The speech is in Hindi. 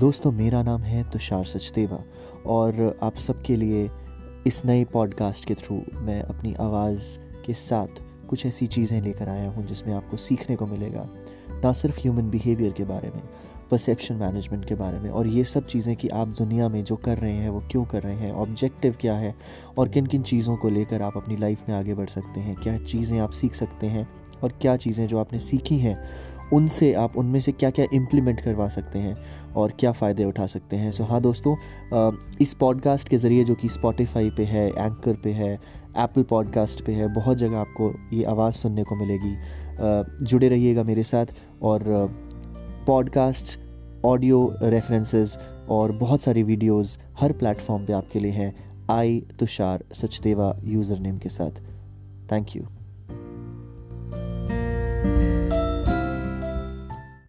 दोस्तों, मेरा नाम है तुषार सचदेवा और आप सबके लिए इस नए पॉडकास्ट के थ्रू मैं अपनी आवाज़ के साथ कुछ ऐसी चीज़ें लेकर आया हूँ जिसमें आपको सीखने को मिलेगा। ना सिर्फ़ ह्यूमन बिहेवियर के बारे में परसेप्शन मैनेजमेंट के बारे में और ये सब चीज़ें कि आप दुनिया में जो कर रहे हैं, वो क्यों कर रहे हैं ऑब्जेक्टिव क्या है और किन किन चीज़ों को लेकर आप अपनी लाइफ में आगे बढ़ सकते हैं, क्या चीज़ें आप सीख सकते हैं और क्या चीज़ें जो आपने सीखी हैं उनसे आप उनमें से क्या क्या इम्प्लीमेंट करवा सकते हैं और क्या फ़ायदे उठा सकते हैं? सो so, हाँ दोस्तों इस पॉडकास्ट के ज़रिए जो कि स्पॉटिफाई पे है एंकर पे है एप्पल पॉडकास्ट पे है बहुत जगह आपको ये आवाज़ सुनने को मिलेगी। जुड़े रहिएगा मेरे साथ और पॉडकास्ट ऑडियो रेफरेंसेस और बहुत सारी वीडियोस हर प्लेटफॉर्म पे आपके लिए हैं। I Tushar Sachdeva user name के साथ। Thank you